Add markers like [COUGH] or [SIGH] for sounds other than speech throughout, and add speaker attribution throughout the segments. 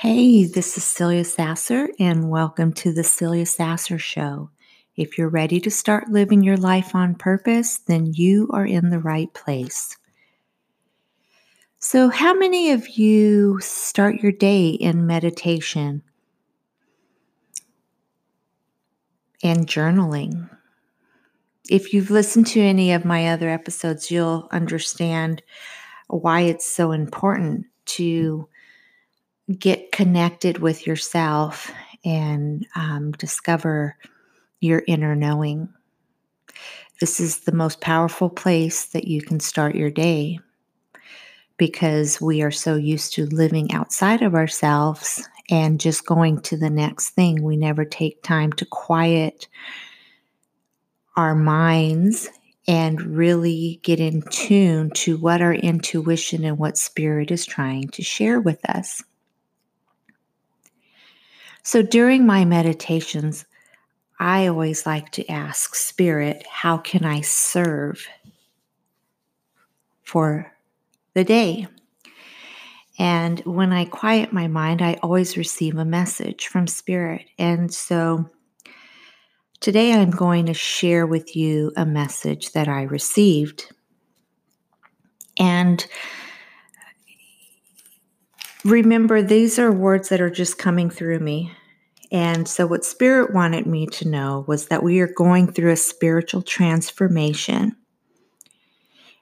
Speaker 1: Hey, this is Celia Sasser, and welcome to the Celia Sasser Show. If you're ready to start living your life on purpose, then you are in the right place. So, how many of you start your day in meditation and journaling? If you've listened to any of my other episodes, you'll understand why it's so important to get connected with yourself and um, discover your inner knowing. This is the most powerful place that you can start your day because we are so used to living outside of ourselves and just going to the next thing. We never take time to quiet our minds and really get in tune to what our intuition and what spirit is trying to share with us. So during my meditations, I always like to ask Spirit, how can I serve for the day? And when I quiet my mind, I always receive a message from Spirit. And so today I'm going to share with you a message that I received. And remember, these are words that are just coming through me. And so, what Spirit wanted me to know was that we are going through a spiritual transformation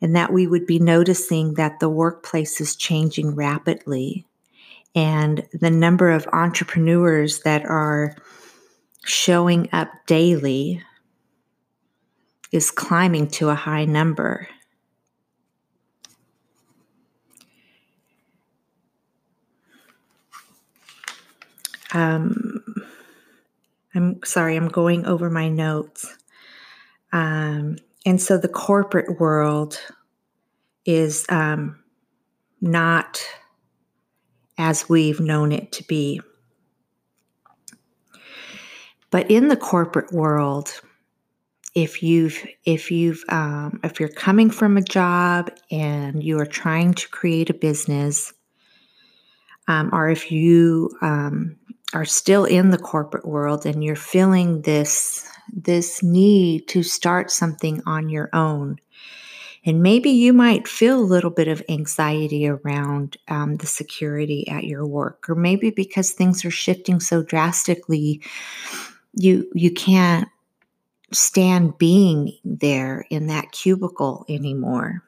Speaker 1: and that we would be noticing that the workplace is changing rapidly and the number of entrepreneurs that are showing up daily is climbing to a high number. Um, I'm sorry, I'm going over my notes. Um, and so the corporate world is um, not as we've known it to be. But in the corporate world, if you've if you've um, if you're coming from a job and you are trying to create a business, um, or if you um, are still in the corporate world and you're feeling this this need to start something on your own. And maybe you might feel a little bit of anxiety around um, the security at your work or maybe because things are shifting so drastically you you can't stand being there in that cubicle anymore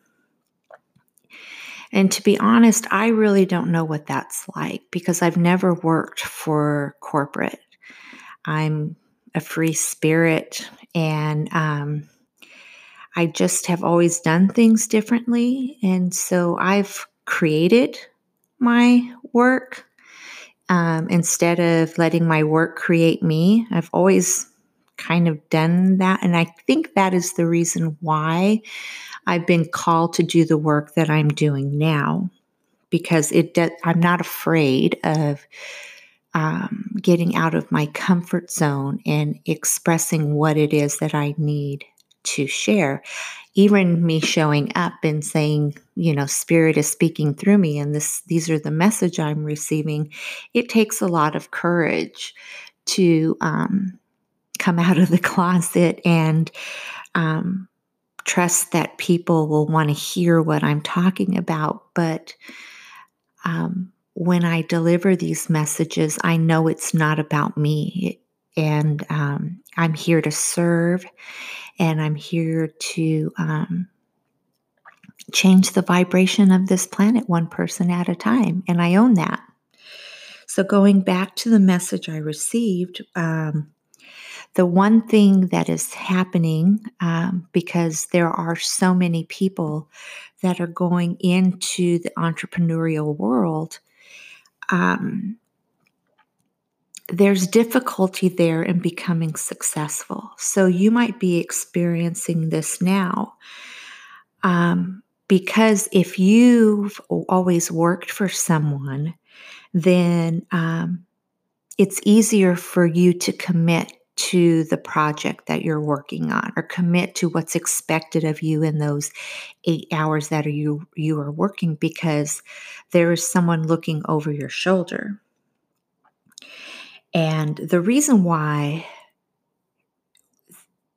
Speaker 1: and to be honest, I really don't know what that's like because I've never worked for corporate. I'm a free spirit and um, I just have always done things differently. And so I've created my work um, instead of letting my work create me. I've always kind of done that. And I think that is the reason why I've been called to do the work that I'm doing now because it I'm not afraid of um, getting out of my comfort zone and expressing what it is that I need to share. Even me showing up and saying, you know, spirit is speaking through me and this these are the message I'm receiving. It takes a lot of courage to um, come out of the closet and um, trust that people will want to hear what I'm talking about. But um, when I deliver these messages, I know it's not about me. and um, I'm here to serve, and I'm here to um, change the vibration of this planet one person at a time, and I own that. So, going back to the message I received, um, the one thing that is happening um, because there are so many people that are going into the entrepreneurial world um, there's difficulty there in becoming successful. So you might be experiencing this now. Um, because if you've always worked for someone, then um, it's easier for you to commit to the project that you're working on or commit to what's expected of you in those eight hours that are you you are working because there is someone looking over your shoulder. And the reason why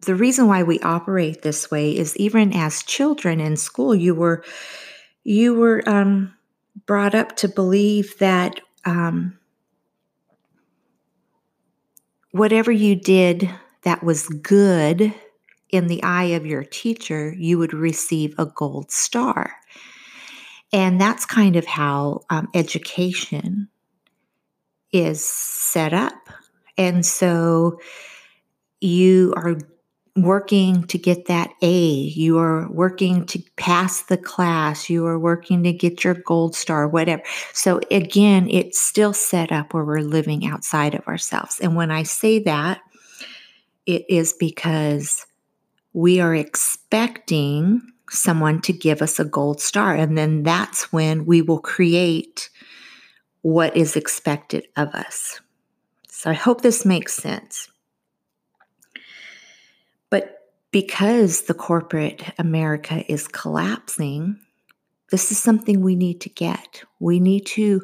Speaker 1: the reason why we operate this way is even as children in school, you were you were um, brought up to believe that um, whatever you did that was good in the eye of your teacher, you would receive a gold star. And that's kind of how um, education is set up. And so you are working to get that A, you are working to pass the class, you are working to get your gold star, whatever. So again, it's still set up where we're living outside of ourselves. And when I say that, it is because we are expecting someone to give us a gold star. And then that's when we will create what is expected of us. So I hope this makes sense. But because the corporate America is collapsing, this is something we need to get. We need to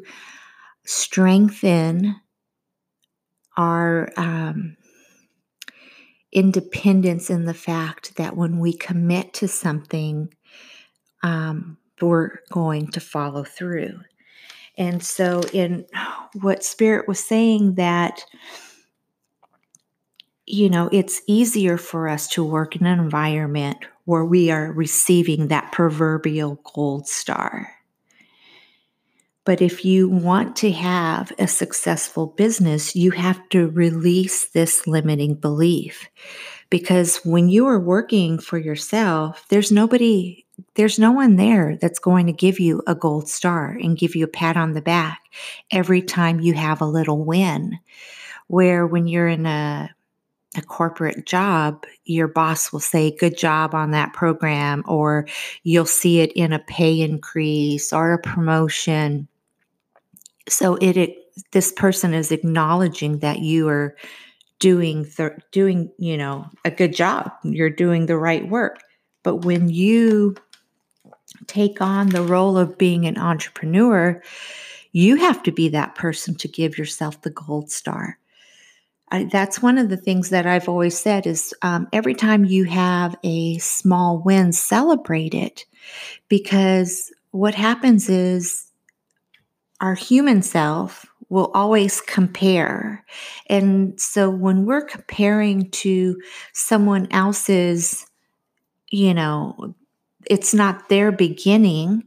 Speaker 1: strengthen our um, independence in the fact that when we commit to something, um, we're going to follow through. And so, in what Spirit was saying, that, you know, it's easier for us to work in an environment where we are receiving that proverbial gold star. But if you want to have a successful business, you have to release this limiting belief. Because when you are working for yourself, there's nobody there's no one there that's going to give you a gold star and give you a pat on the back every time you have a little win. Where when you're in a a corporate job, your boss will say, Good job on that program, or you'll see it in a pay increase or a promotion. So it, it this person is acknowledging that you are doing doing you know a good job you're doing the right work but when you take on the role of being an entrepreneur, you have to be that person to give yourself the gold star. I, that's one of the things that I've always said is um, every time you have a small win, celebrate it because what happens is our human self will always compare. And so when we're comparing to someone else's, you know, it's not their beginning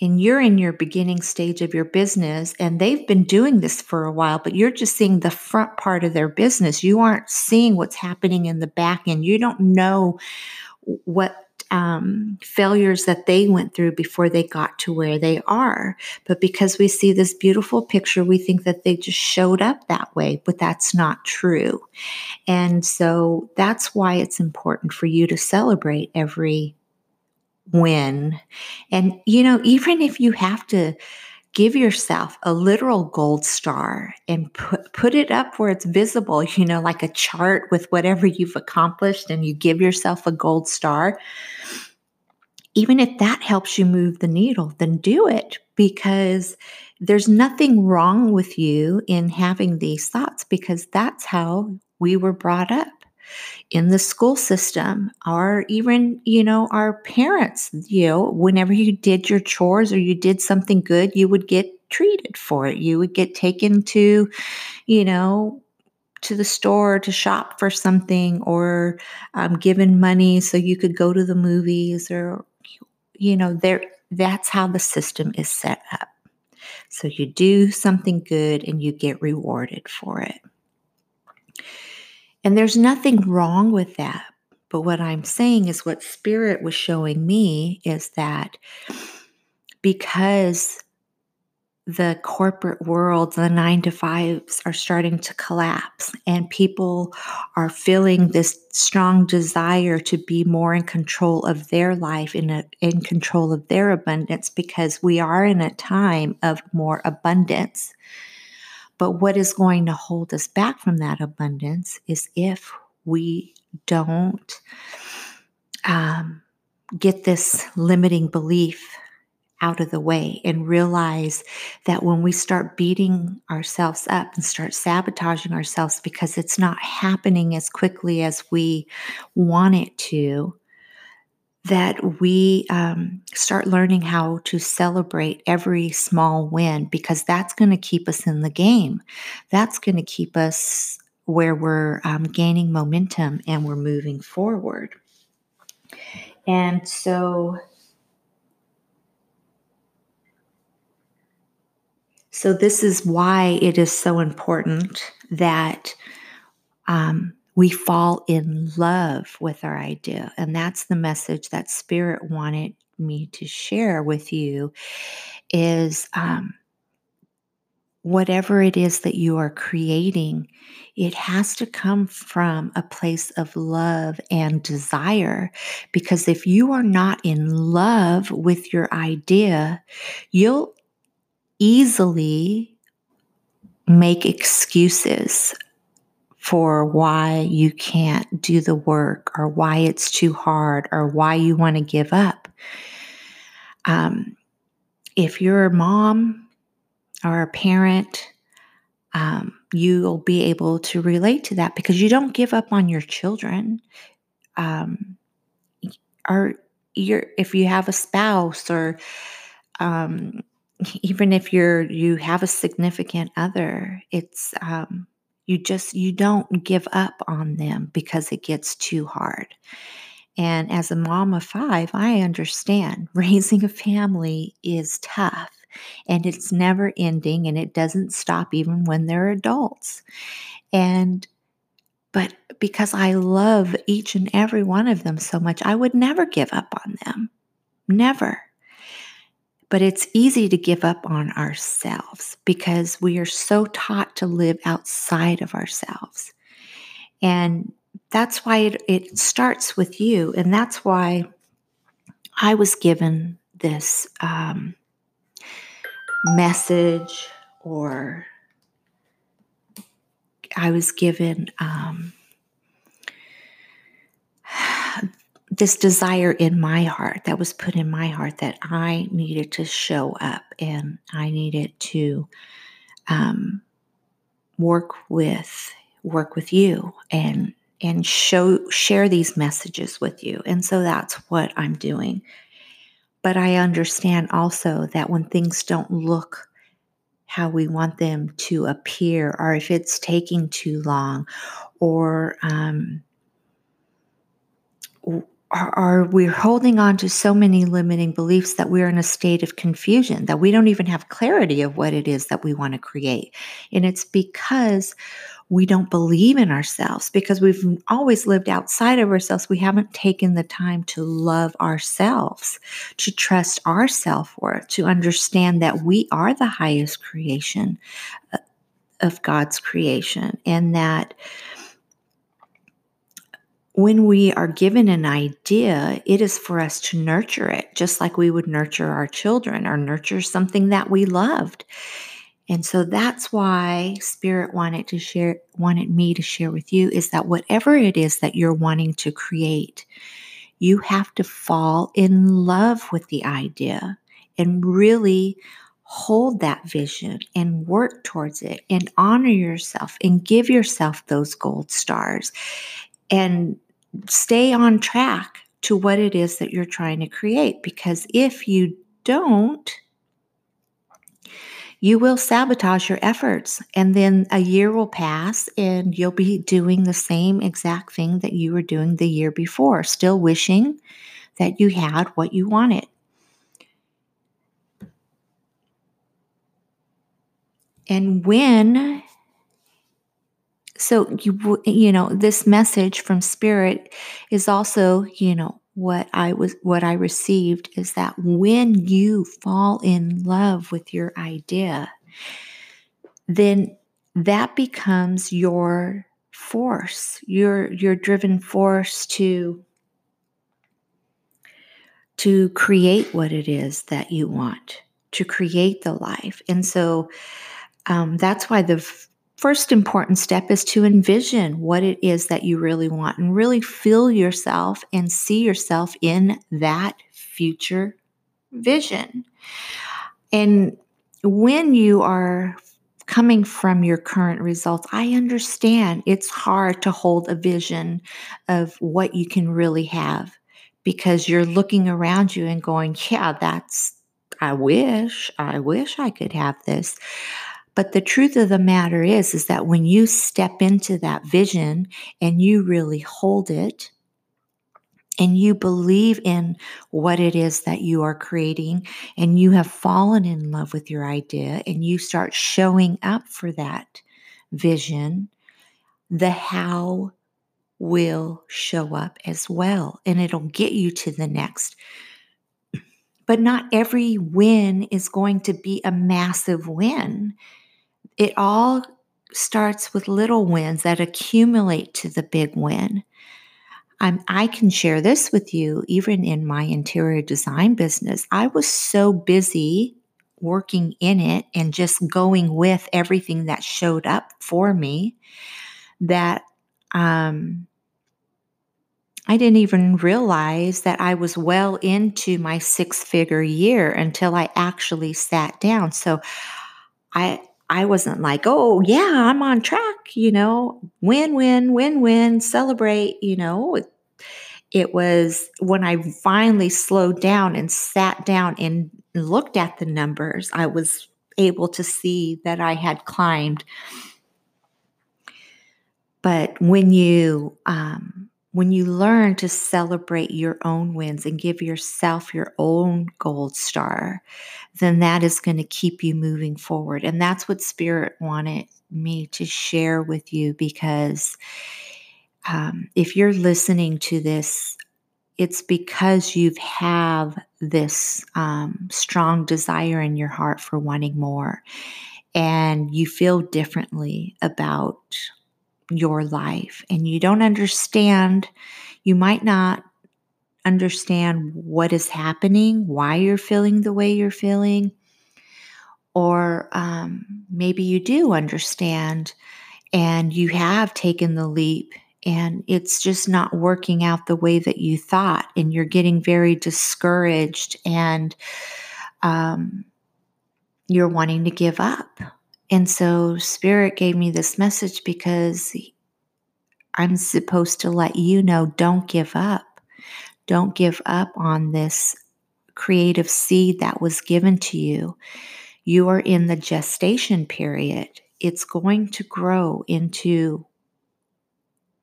Speaker 1: and you're in your beginning stage of your business and they've been doing this for a while but you're just seeing the front part of their business you aren't seeing what's happening in the back end you don't know what um, failures that they went through before they got to where they are. But because we see this beautiful picture, we think that they just showed up that way, but that's not true. And so that's why it's important for you to celebrate every win. And, you know, even if you have to give yourself a literal gold star and put, put it up where it's visible, you know, like a chart with whatever you've accomplished, and you give yourself a gold star. Even if that helps you move the needle, then do it because there's nothing wrong with you in having these thoughts because that's how we were brought up in the school system or even you know our parents you know whenever you did your chores or you did something good you would get treated for it. You would get taken to you know to the store to shop for something or um, given money so you could go to the movies or you know there that's how the system is set up. So you do something good and you get rewarded for it and there's nothing wrong with that but what i'm saying is what spirit was showing me is that because the corporate world, the nine to fives are starting to collapse, and people are feeling this strong desire to be more in control of their life, in, a, uh, in control of their abundance, because we are in a time of more abundance. But what is going to hold us back from that abundance is if we don't um, get this limiting belief out of the way and realize that when we start beating ourselves up and start sabotaging ourselves because it's not happening as quickly as we want it to, that we um, start learning how to celebrate every small win because that's going to keep us in the game. That's going to keep us where we're um, gaining momentum and we're moving forward. And so, So, this is why it is so important that um, we fall in love with our idea. And that's the message that Spirit wanted me to share with you is um, whatever it is that you are creating, it has to come from a place of love and desire. Because if you are not in love with your idea, you'll easily make excuses for why you can't do the work or why it's too hard or why you want to give up. Um, if you're a mom or a parent, um, you'll be able to relate to that because you don't give up on your children. Um, or you're, if you have a spouse or um, even if you're you have a significant other it's um you just you don't give up on them because it gets too hard. And as a mom of five i understand [LAUGHS] raising a family is tough and it's never ending and it doesn't stop even when they're adults. And but because i love each and every one of them so much i would never give up on them. Never but it's easy to give up on ourselves because we are so taught to live outside of ourselves. And that's why it, it starts with you. And that's why I was given this um, message, or I was given um, this desire in my heart that was put in my heart that I needed to show up and I needed to um, work with work with you and and show share these messages with you. And so that's what I'm doing. But I understand also that when things don't look how we want them to appear, or if it's taking too long, or um, are, are we're holding on to so many limiting beliefs that we're in a state of confusion that we don't even have clarity of what it is that we want to create. And it's because we don't believe in ourselves because we've always lived outside of ourselves. We haven't taken the time to love ourselves to trust our self-worth to understand that we are the highest creation uh, of god's creation and that when we are given an idea, it is for us to nurture it, just like we would nurture our children or nurture something that we loved. And so that's why Spirit wanted to share, wanted me to share with you is that whatever it is that you're wanting to create, you have to fall in love with the idea and really hold that vision and work towards it and honor yourself and give yourself those gold stars and stay on track to what it is that you're trying to create. Because if you don't, you will sabotage your efforts. And then a year will pass and you'll be doing the same exact thing that you were doing the year before, still wishing that you had what you wanted. And when so you you know this message from spirit is also you know what i was what i received is that when you fall in love with your idea then that becomes your force. Your your driven force to to create what it is that you want to create the life. And so um, that's why the first important step is to envision what it is that you really want and really feel yourself and see yourself in that future vision. And when you are coming from your current results, I understand it's hard to hold a vision of what you can really have because you're looking around you and going, yeah, that's, I wish, I wish I could have this. But the truth of the matter is, is that when you step into that vision and you really hold it, and you believe in what it is that you are creating, and you have fallen in love with your idea, and you start showing up for that vision, the how will show up as well, and it'll get you to the next. But not every win is going to be a massive win it all starts with little wins that accumulate to the big win. I can share this with you, even in my interior design business. I was so busy working in it and just going with everything that showed up for me that um, I didn't even realize that I was well into my six figure year until I actually sat down. So I I wasn't like, oh, yeah, I'm on track, you know, win, win, win, win, celebrate, you know. It, was when I finally slowed down and sat down and looked at the numbers, I was able to see that I had climbed. But when you um, when you learn to celebrate your own wins and give yourself your own gold star, then that is going to keep you moving forward. And that's what Spirit wanted me to share with you because um, if you're listening to this, it's because you have this um, strong desire in your heart for wanting more and you feel differently about your life and you don't understand, you might not understand what is happening, why you're feeling the way you're feeling, or um, maybe you do understand and you have taken the leap and it's just not working out the way that you thought, and you're getting very discouraged and um, you're wanting to give up. And so Spirit gave me this message because I'm supposed to let you know don't give up. Don't give up on this creative seed that was given to you. You are in the gestation period. It's going to grow into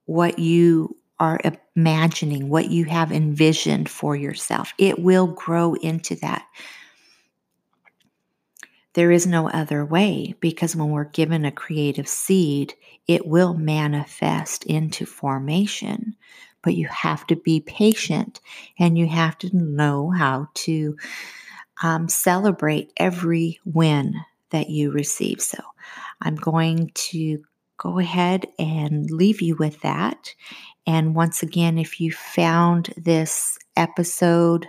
Speaker 1: what you are imagining, what you have envisioned for yourself. It will grow into that. There is no other way because when we're given a creative seed, it will manifest into formation. But you have to be patient and you have to know how to um, celebrate every win that you receive. So I'm going to go ahead and leave you with that. And once again, if you found this episode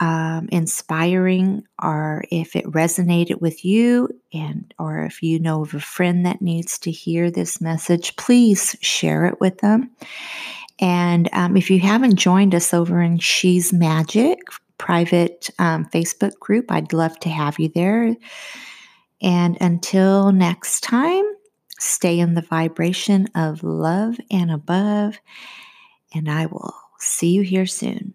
Speaker 1: um, inspiring or if it resonated with you and or if you know of a friend that needs to hear this message please share it with them. And um, if you haven't joined us over in she's magic private um, facebook group i'd love to have you there. And until next time stay in the vibration of love and above and i will see you here soon